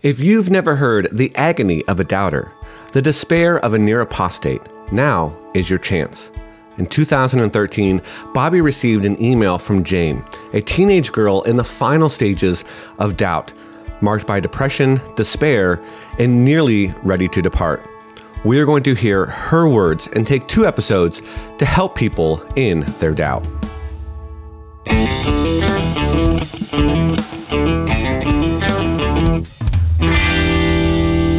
If you've never heard the agony of a doubter, the despair of a near apostate, now is your chance. In 2013, Bobby received an email from Jane, a teenage girl in the final stages of doubt, marked by depression, despair, and nearly ready to depart. We are going to hear her words and take two episodes to help people in their doubt.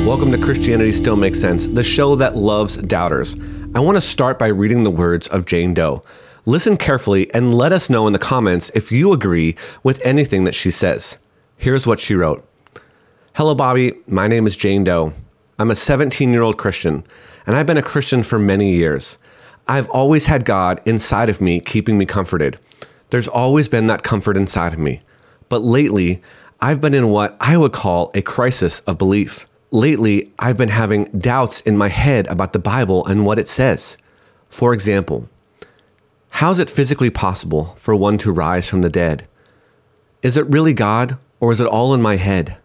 Welcome to Christianity Still Makes Sense, the show that loves doubters. I want to start by reading the words of Jane Doe. Listen carefully and let us know in the comments if you agree with anything that she says. Here's what she wrote Hello, Bobby. My name is Jane Doe. I'm a 17 year old Christian, and I've been a Christian for many years. I've always had God inside of me, keeping me comforted. There's always been that comfort inside of me. But lately, I've been in what I would call a crisis of belief lately I've been having doubts in my head about the Bible and what it says. For example, how is it physically possible for one to rise from the dead? Is it really God or is it all in my head?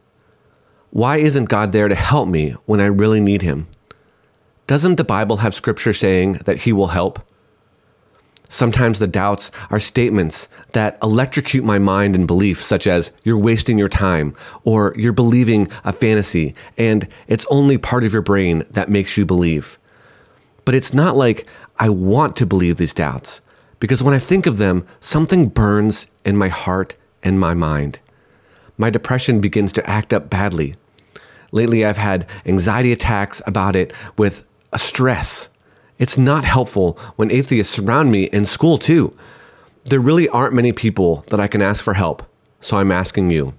Why isn't God there to help me when I really need Him? Doesn't the Bible have scripture saying that He will help? Sometimes the doubts are statements that electrocute my mind and belief, such as, you're wasting your time, or you're believing a fantasy, and it's only part of your brain that makes you believe. But it's not like I want to believe these doubts, because when I think of them, something burns in my heart and my mind. My depression begins to act up badly. Lately, I've had anxiety attacks about it with a stress it's not helpful when atheists surround me in school, too. There really aren't many people that I can ask for help, so I'm asking you,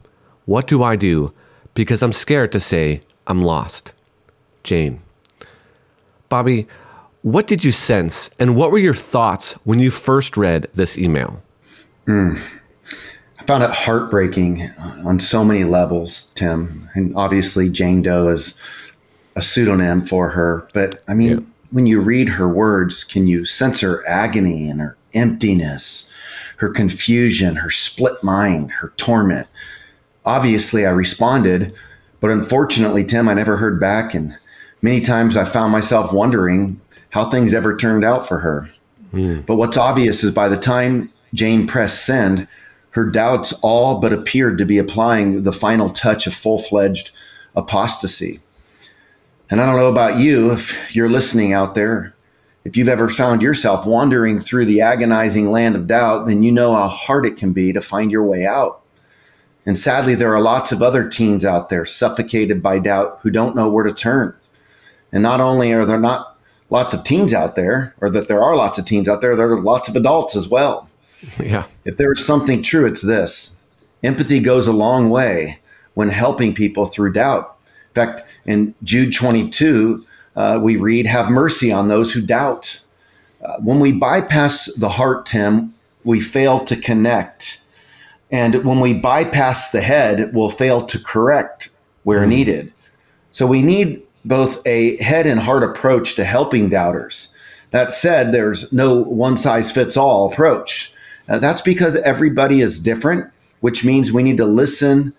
what do I do? Because I'm scared to say I'm lost. Jane. Bobby, what did you sense and what were your thoughts when you first read this email? Mm. I found it heartbreaking on so many levels, Tim. And obviously, Jane Doe is a pseudonym for her. But I mean, yeah when you read her words, can you sense her agony and her emptiness, her confusion, her split mind, her torment? Obviously, I responded, but unfortunately, Tim, I never heard back. And many times I found myself wondering how things ever turned out for her. Mm. But what's obvious is by the time Jane pressed send, her doubts all but appeared to be applying the final touch of full fledged apostasy. And I don't know about you, if you're listening out there, if you've ever found yourself wandering through the agonizing land of doubt, then you know how hard it can be to find your way out. And sadly, there are lots of other teens out there suffocated by doubt who don't know where to turn. And not only are there not lots of teens out there, or that there are lots of teens out there, there are lots of adults as well. Yeah. If there is something true, it's this empathy goes a long way when helping people through doubt fact, in Jude 22, uh, we read, Have mercy on those who doubt. Uh, when we bypass the heart, Tim, we fail to connect. And when we bypass the head, we'll fail to correct where mm needed. So we need both a head and heart approach to helping doubters. That said, there's no one size fits all approach. Uh, that's because everybody is different, which means we need to listen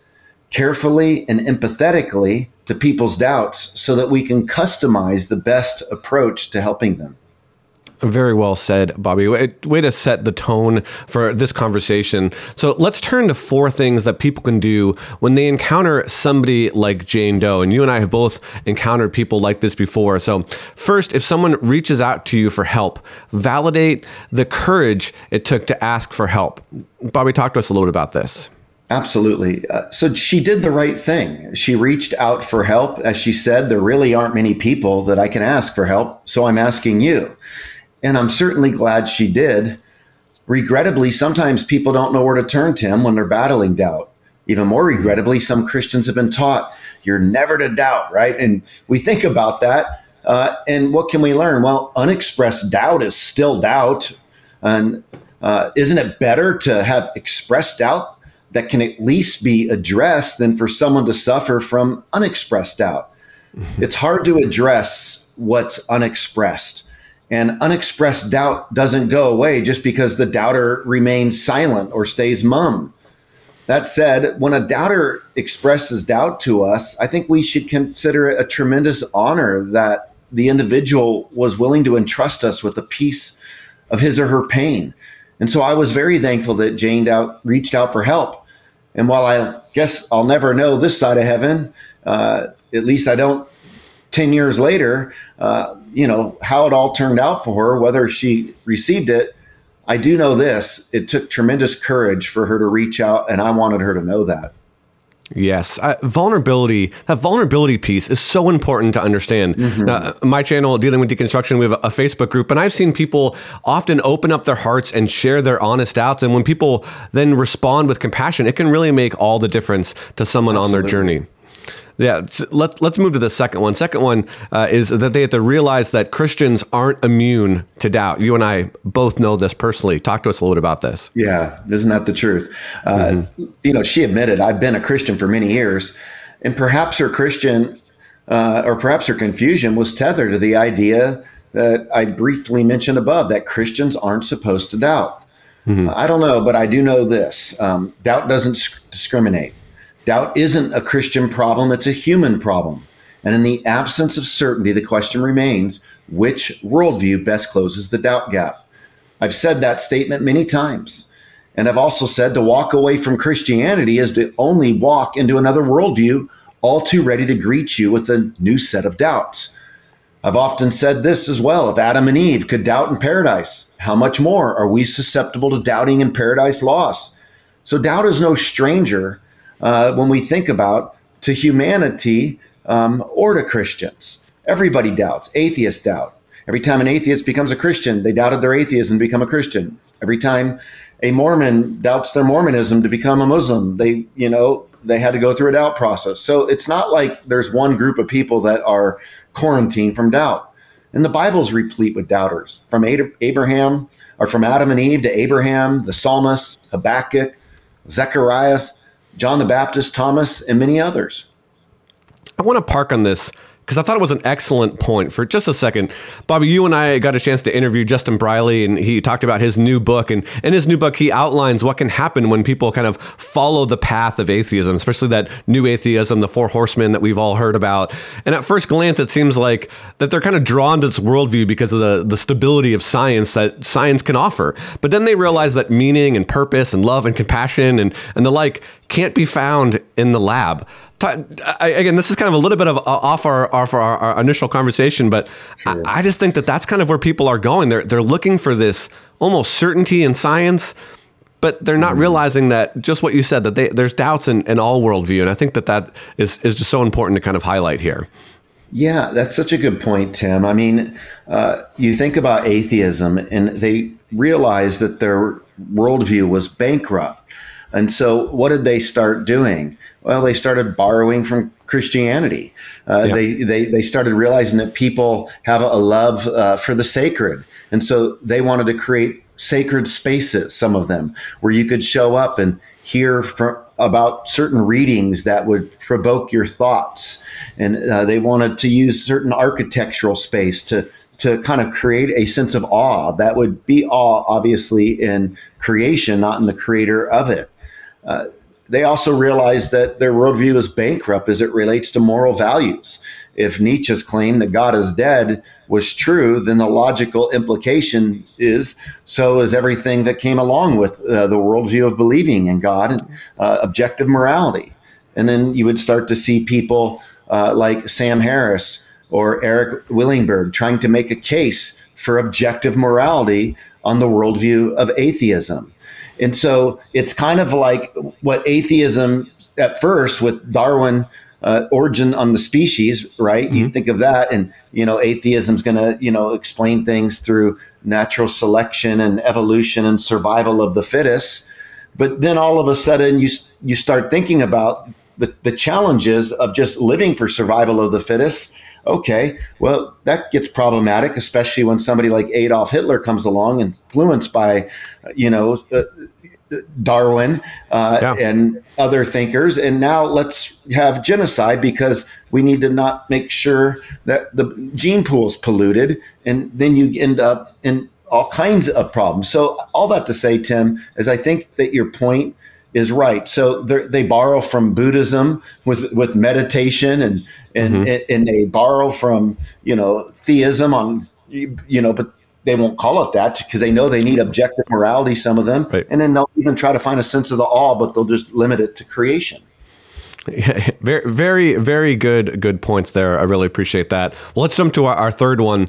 carefully and empathetically to people's doubts so that we can customize the best approach to helping them. Very well said, Bobby. Way, to set the tone for this conversation. So let's turn to four things that people can do when they encounter somebody like Jane Doe. And you and I have both encountered people like this before. So, first, if someone reaches out to you for help, validate the courage it took to ask for help. Bobby, talk to us a little bit about this. Absolutely. Uh, so she did the right thing. She reached out for help. As she said, there really aren't many people that I can ask for help. So I'm asking you. And I'm certainly glad she did. Regrettably, sometimes people don't know where to turn, Tim, when they're battling doubt. Even more regrettably, some Christians have been taught you're never to doubt, right? And we think about that. Uh, and what can we learn? Well, unexpressed doubt is still doubt. And uh, isn't it better to have expressed doubt that can at least be addressed than for someone to suffer from unexpressed doubt. It's hard to address what's unexpressed. And unexpressed doubt doesn't go away just because the doubter remains silent or stays mum. That said, when a doubter expresses doubt to us, I think we should consider it a tremendous honor that the individual was willing to entrust us with a piece of his or her pain. And so I was very thankful that Jane out, reached out for help. And while I guess I'll never know this side of heaven, uh, at least I don't 10 years later, uh, you know, how it all turned out for her, whether she received it. I do know this it took tremendous courage for her to reach out, and I wanted her to know that. Yes, uh, vulnerability. That vulnerability piece is so important to understand. Mm-hmm. Now, my channel, dealing with deconstruction, we have a, a, Facebook group, and I've seen people often open up their hearts and share their honest doubts. And when people then respond with compassion, it can really make all the difference to someone Absolutely. on their journey. Yeah, let, let's move to the second one. Second one uh, is that they have to realize that Christians aren't immune to doubt. You and I both know this personally. Talk to us a little bit about this. Yeah, isn't that the truth? Uh, mm-hmm. You know, she admitted, I've been a Christian for many years, and perhaps her Christian uh, or perhaps her confusion was tethered to the idea that I briefly mentioned above that Christians aren't supposed to doubt. Mm-hmm. I don't know, but I do know this um, doubt doesn't discriminate. Doubt isn't a Christian problem, it's a human problem. And in the absence of certainty, the question remains which worldview best closes the doubt gap? I've said that statement many times. And I've also said to walk away from Christianity is to only walk into another worldview, all too ready to greet you with a new set of doubts. I've often said this as well if Adam and Eve could doubt in paradise, how much more are we susceptible to doubting in paradise loss? So, doubt is no stranger uh, when we think about to humanity um, or to Christians. Everybody doubts. Atheists doubt. Every time an atheist becomes a Christian, they doubted their atheism and become a Christian. Every time a Mormon doubts their Mormonism to become a Muslim, they, you know, they had to go through a doubt process. So it's not like there's one group of people that are quarantined from doubt. And the Bible's replete with doubters from Abraham or from Adam and Eve to Abraham, the psalmist, Habakkuk, Zechariah, John the Baptist, Thomas, and many others. I want to park on this because I thought it was an excellent point for just a second. Bobby, you and I got a chance to interview Justin Brierley, and he talked about his new book. And in his new book, he outlines what can happen when people kind of follow the path of atheism, especially that new atheism, the four horsemen that we've all heard about. And at first glance, it seems like that they're kind of drawn to this worldview because of the, the stability of science that science can offer. But then they realize that meaning and purpose and love and compassion and, and the like can't be found in the lab. I, again, this is kind of a little bit of off our off our, our initial conversation, but sure. I, I, just think that that's kind of where people are going. They're they're looking for this almost certainty in science, but they're not mm-hmm. realizing that just what you said that they, there's doubts in, in all worldview, and I think that that is is just so important to kind of highlight here. Yeah, that's such a good point, Tim. I mean, uh, you think about atheism, and they realized that their worldview was bankrupt. And so, what did they start doing? Well, they started borrowing from Christianity. Uh, yeah. they, they, they started realizing that people have a love uh, for the sacred. And so they wanted to create sacred spaces, some of them, where you could show up and hear from, about certain readings that would provoke your thoughts. And uh, they wanted to use certain architectural space to to kind of create a sense of awe that would be awe obviously in creation not in the creator of it uh, they also realize that their worldview is bankrupt as it relates to moral values. If Nietzsche's claim that God is dead was true, then the logical implication is so is everything that came along with uh, the worldview of believing in God and uh, objective morality. And then you would start to see people uh, like Sam Harris or Erik Wielenberg trying to make a case for objective morality on the worldview of atheism. And so it's kind of like what atheism at first with Darwin uh, origin on the species, right? Mm-hmm. You think of that, and you know, atheism's going to you know explain things through natural selection and evolution and survival of the fittest. But then all of a sudden, you you start thinking about the, the challenges of just living for survival of the fittest. Okay, well, that gets problematic, especially when somebody like Adolf Hitler comes along, influenced by, you know, uh, Darwin uh, yeah. and other thinkers. And now let's have genocide because we need to not make sure that the gene pool is polluted. And then you end up in all kinds of problems. So, all that to say, Tim, is I think that your point is right. So they borrow from Buddhism with with meditation and and mm-hmm. and they borrow from you know theism on you know, but they won't call it that because they know they need objective morality. Some of them, right. and then they'll even try to find a sense of the all, but they'll just limit it to creation. Yeah, very, very, very good, good points there. I really appreciate that. Well, let's jump to our, our third one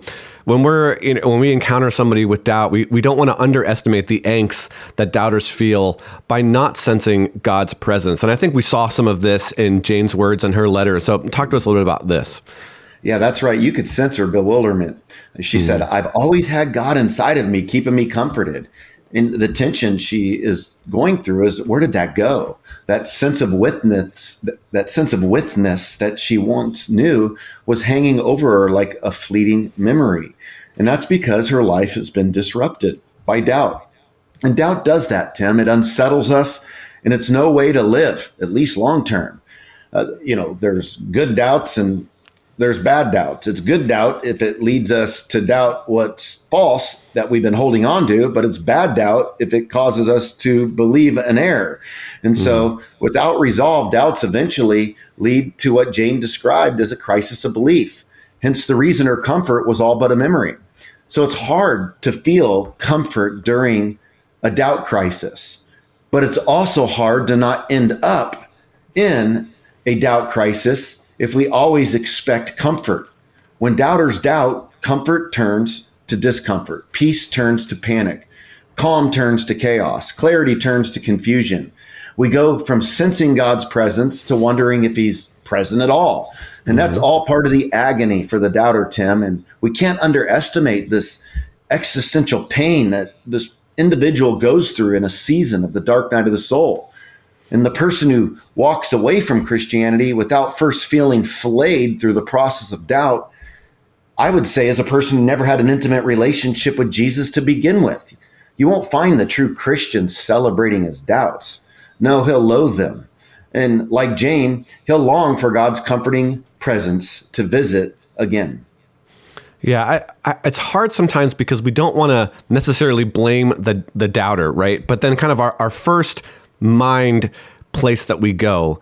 when we're you know, when we encounter somebody with doubt, we, we don't want to underestimate the angst that doubters feel by not sensing God's presence. And I think we saw some of this in Jane's words in her letter. So talk to us a little bit about this. Yeah, that's right. You could sense her bewilderment. She mm said, I've always had God inside of me, keeping me comforted. And the tension she is going through is where did that go? That sense of witness, that sense of witness that she once knew was hanging over her like a fleeting memory. And that's because her life has been disrupted by doubt. And doubt does that, Tim. It unsettles us, and it's no way to live, at least long term. Uh, you know, there's good doubts and there's bad doubts. It's good doubt if it leads us to doubt what's false that we've been holding on to, but it's bad doubt if it causes us to believe an error. And mm-hmm. so, without resolve, doubts eventually lead to what Jane described as a crisis of belief. Hence, the reason her comfort was all but a memory. So it's hard to feel comfort during a doubt crisis, but it's also hard to not end up in a doubt crisis if we always expect comfort. When doubters doubt, comfort turns to discomfort, peace turns to panic, calm turns to chaos, clarity turns to confusion. We go from sensing God's presence to wondering if he's present at all. And that's mm-hmm. all part of the agony for the doubter, Tim. And we can't underestimate this existential pain that this individual goes through in a season of the dark night of the soul. And the person who walks away from Christianity without first feeling flayed through the process of doubt, I would say, is a person who never had an intimate relationship with Jesus to begin with. You won't find the true Christian celebrating his doubts. No, he'll loathe them. And like Jane, he'll long for God's comforting presence to visit again. Yeah, I, I, it's hard sometimes because we don't want to necessarily blame the the doubter, right? But then, kind of our, our first mind place that we go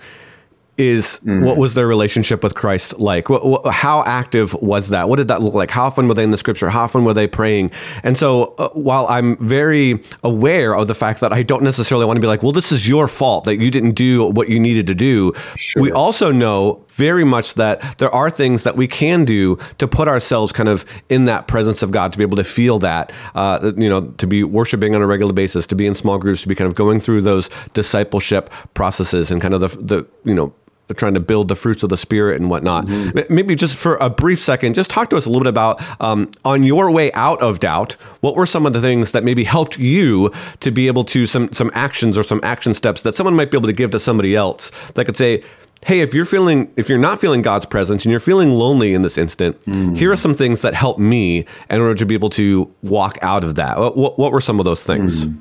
is mm-hmm. what was their relationship with Christ like? What, what, how active was that? What did that look like? How often were they in the scripture? How often were they praying? And so, uh, while I'm very aware of the fact that I don't necessarily want to be like, well, this is your fault that you didn't do what you needed to do, sure. we also know very much that there are things that we can do to put ourselves kind of in that presence of God, to be able to feel that, uh, you know, to be worshiping on a regular basis, to be in small groups, to be kind of going through those discipleship processes and kind of the, the you know, trying to build the fruits of the spirit and whatnot. Mm-hmm. Maybe just for a brief second, just talk to us a little bit about um, on your way out of doubt. What were some of the things that maybe helped you to be able to some some actions or some action steps that someone might be able to give to somebody else that could say, hey, if you're feeling, if you're not feeling God's presence and you're feeling lonely in this instant, mm. here are some things that help me in order to be able to walk out of that. What, what were some of those things? Mm.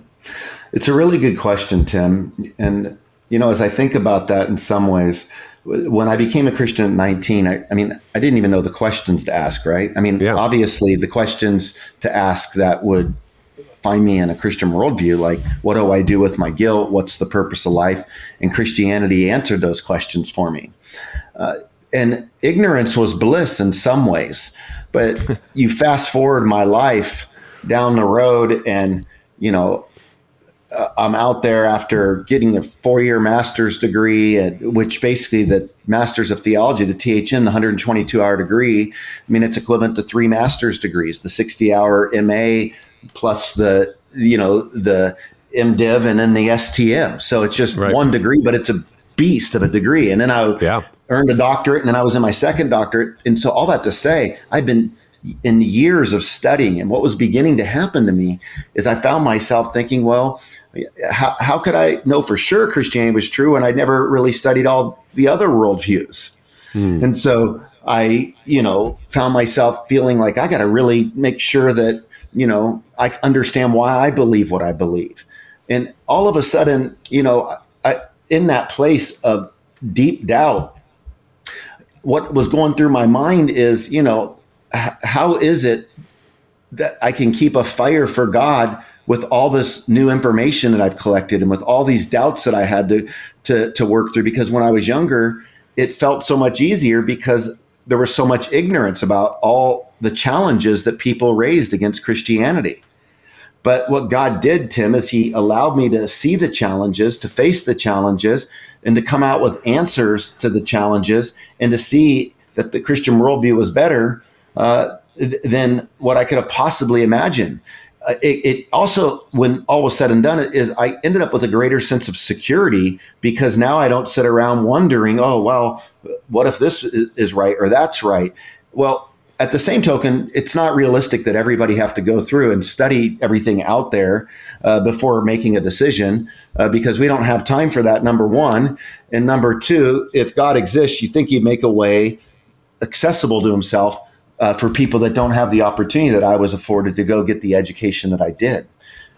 It's a really good question, Tim. And you know, as I think about that in some ways, when I became a Christian at 19, I, I, mean, I didn't even know the questions to ask, right? I mean, yeah. obviously, the questions to ask that would find me in a Christian worldview, like, what do I do with my guilt? What's the purpose of life? And Christianity answered those questions for me. Uh, and ignorance was bliss in some ways. But you fast forward my life down the road, and, you know, Uh, I'm out there after getting a four year master's degree, at, which basically the master's of theology, the THM, the 122 hour degree. I mean, it's equivalent to three master's degrees, the 60 hour MA plus the, you know, the MDiv and then the STM. So it's just right. one degree, but it's a beast of a degree. And then I yeah. earned a doctorate and then I was in my second doctorate. And so all that to say, I've been in years of studying and what was beginning to happen to me is I found myself thinking, well, how, how could I know for sure Christianity was true when I never really studied all the other worldviews? Hmm. And so I, you know, found myself feeling like I got to really make sure that, you know, I understand why I believe what I believe. And all of a sudden, you know, I, in that place of deep doubt, what was going through my mind is, you know, h- how is it that I can keep a fire for God with all this new information that I've collected and with all these doubts that I had to to to work through because when I was younger, it felt so much easier because there was so much ignorance about all the challenges that people raised against Christianity. But what God did, Tim, is He allowed me to see the challenges, to face the challenges, and to come out with answers to the challenges, and to see that the Christian worldview was better uh, than what I could have possibly imagined. Uh, it, it, also, when all was said and done, is I ended up with a greater sense of security because now I don't sit around wondering, oh, well, what if this is right or that's right? Well, at the same token, it's not realistic that everybody have to go through and study everything out there uh, before making a decision uh, because we don't have time for that. Number one, and number two, if God exists, you think He'd make a way accessible to Himself uh, for people that don't have the opportunity that I was afforded to go get the education that I did.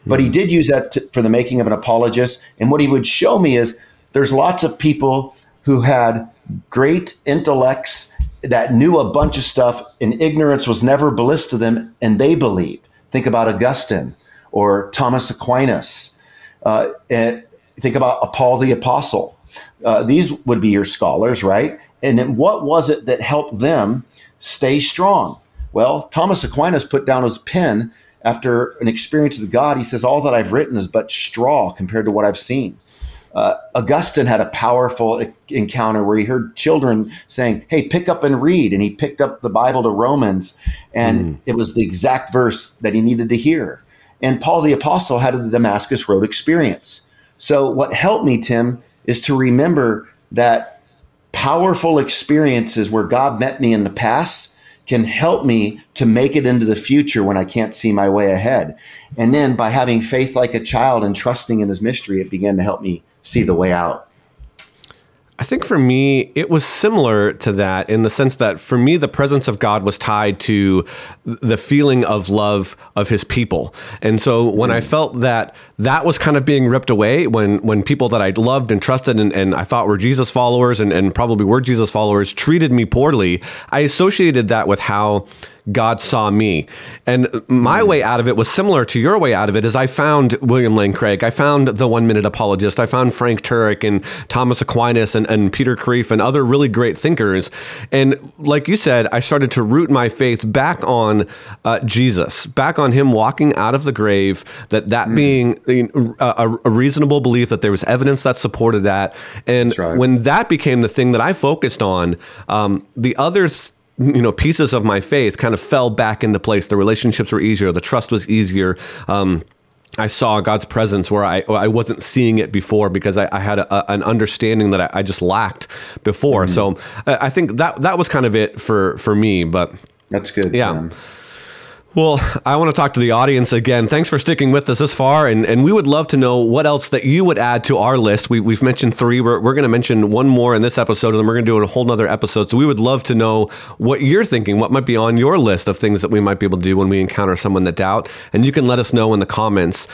But He did use that to, for the making of an apologist, and what He would show me is there's lots of people who had great intellects that knew a bunch of stuff and ignorance was never bliss to them and they believed. Think about Augustine or Thomas Aquinas. Uh, and think about Paul the Apostle. Uh, these would be your scholars, right? And then what was it that helped them stay strong? Well, Thomas Aquinas put down his pen after an experience with God. He says, All that I've written is but straw compared to what I've seen. Uh, Augustine had a powerful encounter where he heard children saying, Hey, pick up and read. And he picked up the Bible to Romans, and mm. it was the exact verse that he needed to hear. And Paul the Apostle had a Damascus Road experience. So, what helped me, Tim, is to remember that powerful experiences where God met me in the past can help me to make it into the future when I can't see my way ahead. And then by having faith like a child and trusting in his mystery, it began to help me see the way out. I think for me, it was similar to that in the sense that for me, the presence of God was tied to the feeling of love of his people. And so when I hmm. felt that that was kind of being ripped away, when, when people that I loved and trusted and, and I thought were Jesus followers and, and probably were Jesus followers treated me poorly, I associated that with how God saw me. And my way out of it was similar to your way out of it is I found William Lane Craig, I found the one minute apologist, I found Frank Turek and Thomas Aquinas and, and Peter Kreeft and other really great thinkers. And like you said, I started to root my faith back on uh, Jesus, back on him walking out of the grave, that that mm. being a, a, reasonable belief that there was evidence that supported that. And right. when that became the thing that I focused on, um, the others you know pieces of my faith kind of fell back into place. The relationships were easier. The trust was easier. Um, I saw God's presence where I I wasn't seeing it before because I, I had a, an understanding that I, I, just lacked before. Mm-hmm. So I think that that was kind of it for for me. But that's good. Yeah. Tim. Well, I want to talk to the audience again. Thanks for sticking with us this far. And, and we would love to know what else that you would add to our list. We, we've mentioned three. We're, we're going to mention one more in this episode, and then we're going to do a whole nother episode. So we would love to know what you're thinking, what might be on your list of things that we might be able to do when we encounter someone that doubt. And you can let us know in the comments.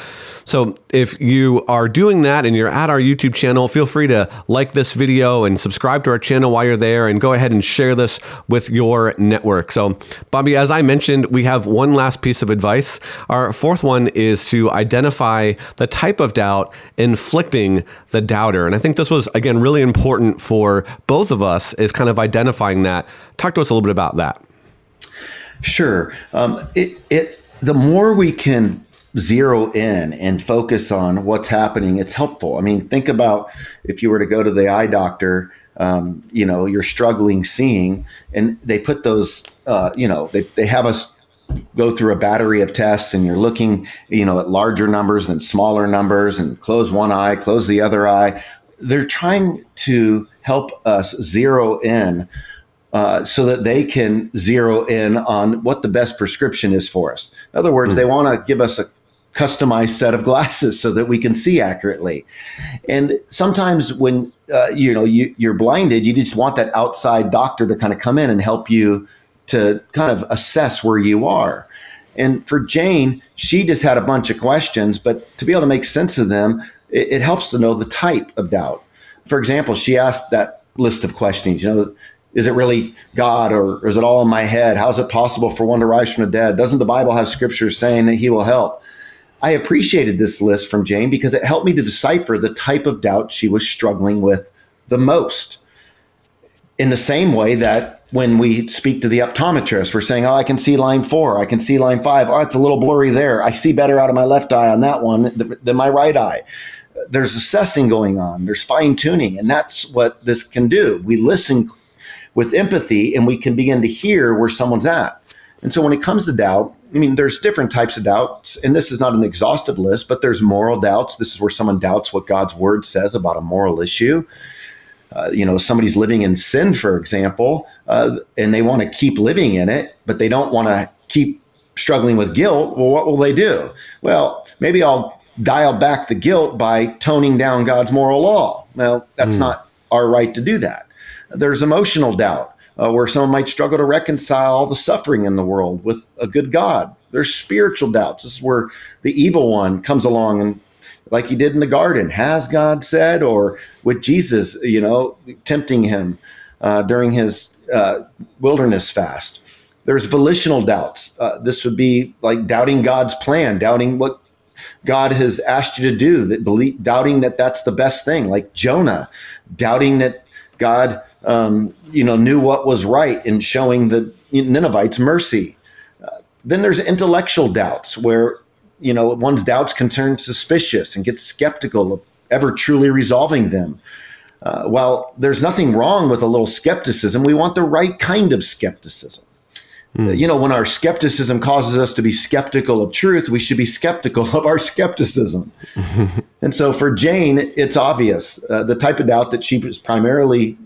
So if you are doing that and you're at our YouTube channel, feel free to like this video and subscribe to our channel while you're there and go ahead and share this with your network. So, Bobby, as I mentioned, we have one last piece of advice. Our fourth one is to identify the type of doubt inflicting the doubter. And I think this was, again, really important for both of us is kind of identifying that. Talk to us a little bit about that. Sure. Um, it, it, the more we can zero in and focus on what's happening, it's helpful. I mean, think about if you were to go to the eye doctor, um, you know, you're struggling seeing, and they put those, uh, you know, they, they have us go through a battery of tests and you're looking, you know, at larger numbers than smaller numbers and close one eye, close the other eye. They're trying to help us zero in uh, so that they can zero in on what the best prescription is for us. In other words, mm-hmm. they want to give us a customized set of glasses so that we can see accurately. And sometimes when uh, you know you, you're blinded, you just want that outside doctor to kind of come in and help you to kind of assess where you are. And for Jane, she just had a bunch of questions, but to be able to make sense of them, it, it helps to know the type of doubt. For example, she asked that list of questions. You know, is it really God or is it all in my head? How is it possible for one to rise from the dead? Doesn't the Bible have scriptures saying that He will help? I appreciated this list from Jane because it helped me to decipher the type of doubt she was struggling with the most. In the same way that when we speak to the optometrist, we're saying, Oh, I can see line four, I can see line five. Oh, it's a little blurry there. I see better out of my left eye on that one than my right eye. There's assessing going on, there's fine tuning, and that's what this can do. We listen with empathy and we can begin to hear where someone's at. And so when it comes to doubt, I mean, there's different types of doubts, and this is not an exhaustive list, but there's moral doubts. This is where someone doubts what God's word says about a moral issue. Uh, you know, somebody's living in sin, for example, uh, and they want to keep living in it, but they don't want to keep struggling with guilt. Well, what will they do? Well, maybe I'll dial back the guilt by toning down God's moral law. Well, that's mm. not our right to do that. There's emotional doubt uh, where someone might struggle to reconcile all the suffering in the world with a good God. There's spiritual doubts. This is where the evil one comes along and, like he did in the garden, has God said, or with Jesus, you know, tempting him uh, during his uh, wilderness fast. There's volitional doubts. Uh, this would be like doubting God's plan, doubting what God has asked you to do, that believe, doubting that that's the best thing, like Jonah, doubting that God, um, you know, knew what was right in showing the Ninevites mercy. Uh, then there's intellectual doubts where, you know, one's doubts can turn suspicious and get skeptical of ever truly resolving them. Uh, while there's nothing wrong with a little skepticism, we want the right kind of skepticism. Mm. You know, when our skepticism causes us to be skeptical of truth, we should be skeptical of our skepticism. and so for Jane, it's obvious. Uh, the type of doubt that she was primarily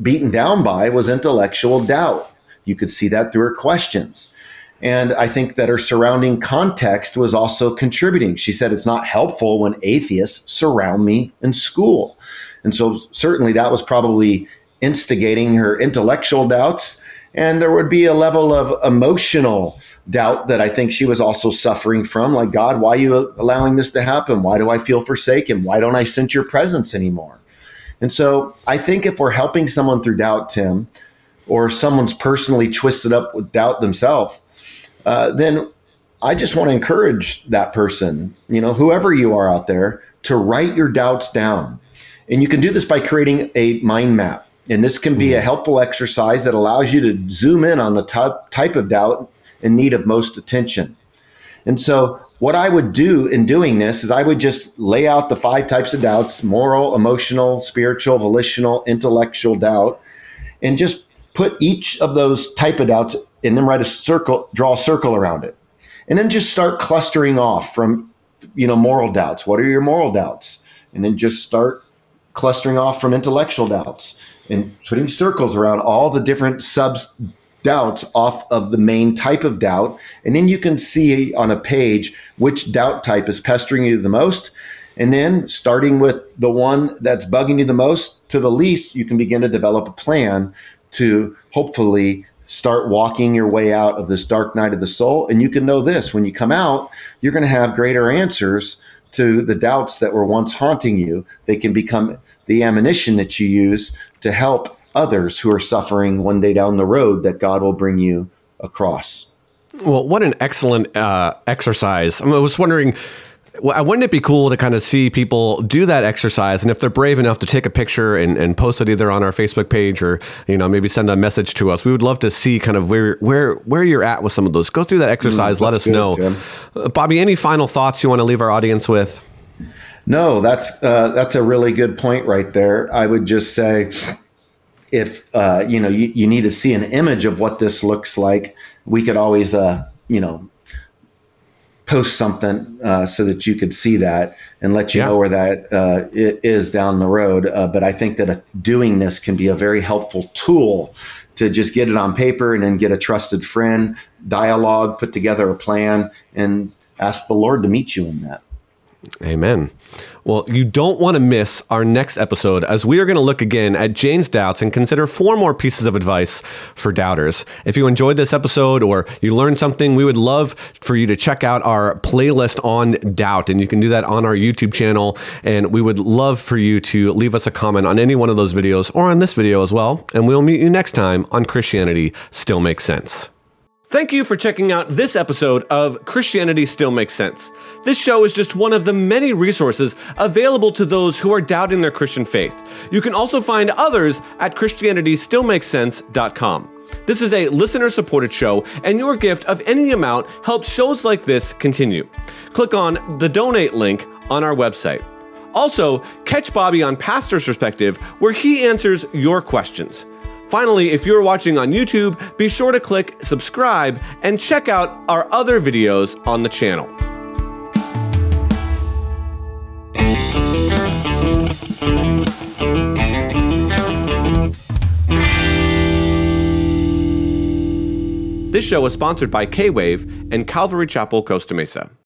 beaten down by was intellectual doubt. You could see that through her questions. And I think that her surrounding context was also contributing. She said, It's not helpful when atheists surround me in school. And so, certainly, that was probably instigating her intellectual doubts and there would be a level of emotional doubt that I think she was also suffering from. Like, God, why are you allowing this to happen? Why do I feel forsaken? Why don't I sense your presence anymore? And so I think if we're helping someone through doubt, Tim, or someone's personally twisted up with doubt themselves, uh, then I just want to encourage that person, you know, whoever you are out there, to write your doubts down. And you can do this by creating a mind map. And this can be a hmm. helpful exercise that allows you to zoom in on the type, type of doubt in need of most attention. And so, what I would do in doing this is I would just lay out the five types of doubts moral, emotional, spiritual, volitional, intellectual doubt, and just put each of those type of doubts and then write a circle, draw a circle around it. And then just start clustering off from, you know, moral doubts. What are your moral doubts? And then just start clustering off from intellectual doubts and putting circles around all the different subs doubts off of the main type of doubt. And then you can see on a page which doubt type is pestering you the most. And then starting with the one that's bugging you the most to the least, you can begin to develop a plan to hopefully start walking your way out of this dark night of the soul. And you can know this when you come out, you're going to have greater answers to the doubts that were once haunting you. They can become the ammunition that you use to help others who are suffering one day down the road that God will bring you across. Well, what an excellent uh, exercise. I, was wondering, wouldn't it be cool to kind of see people do that exercise? And if they're brave enough to take a picture and, and post it either on our Facebook page or, you know, maybe send a message to us, we would love to see kind of where, where, where you're at with some of those. Go through that mm, exercise. Mm, let us good, know. Uh, Bobby, any final thoughts you want to leave our audience with? No, that's uh, that's a really good point right there. I would just say, if uh, you know you, you need to see an image of what this looks like, we could always uh, you know post something uh, so that you could see that and let you yeah. know where that uh, is down the road. Uh, but I think that doing this can be a very helpful tool to just get it on paper and then get a trusted friend, dialogue, put together a plan, and ask the Lord to meet you in that. Amen. Well, you don't want to miss our next episode as we are going to look again at Jane's doubts and consider four more pieces of advice for doubters. If you enjoyed this episode or you learned something, we would love for you to check out our playlist on doubt. And you can do that on our YouTube channel. And we would love for you to leave us a comment on any one of those videos or on this video as well. And we'll meet you next time on Christianity Still Makes Sense. Thank you for checking out this episode of Christianity Still Makes Sense. This show is just one of the many resources available to those who are doubting their Christian faith. You can also find others at ChristianityStillMakesSense.com. This is a listener supported show, and your gift of any amount helps shows like this continue. Click on the donate link on our website. Also, catch Bobby on Pastor's Perspective, where he answers your questions. Finally, if you're watching on YouTube, be sure to click subscribe and check out our other videos on the channel. This show is sponsored by K Wave and Calvary Chapel, Costa Mesa.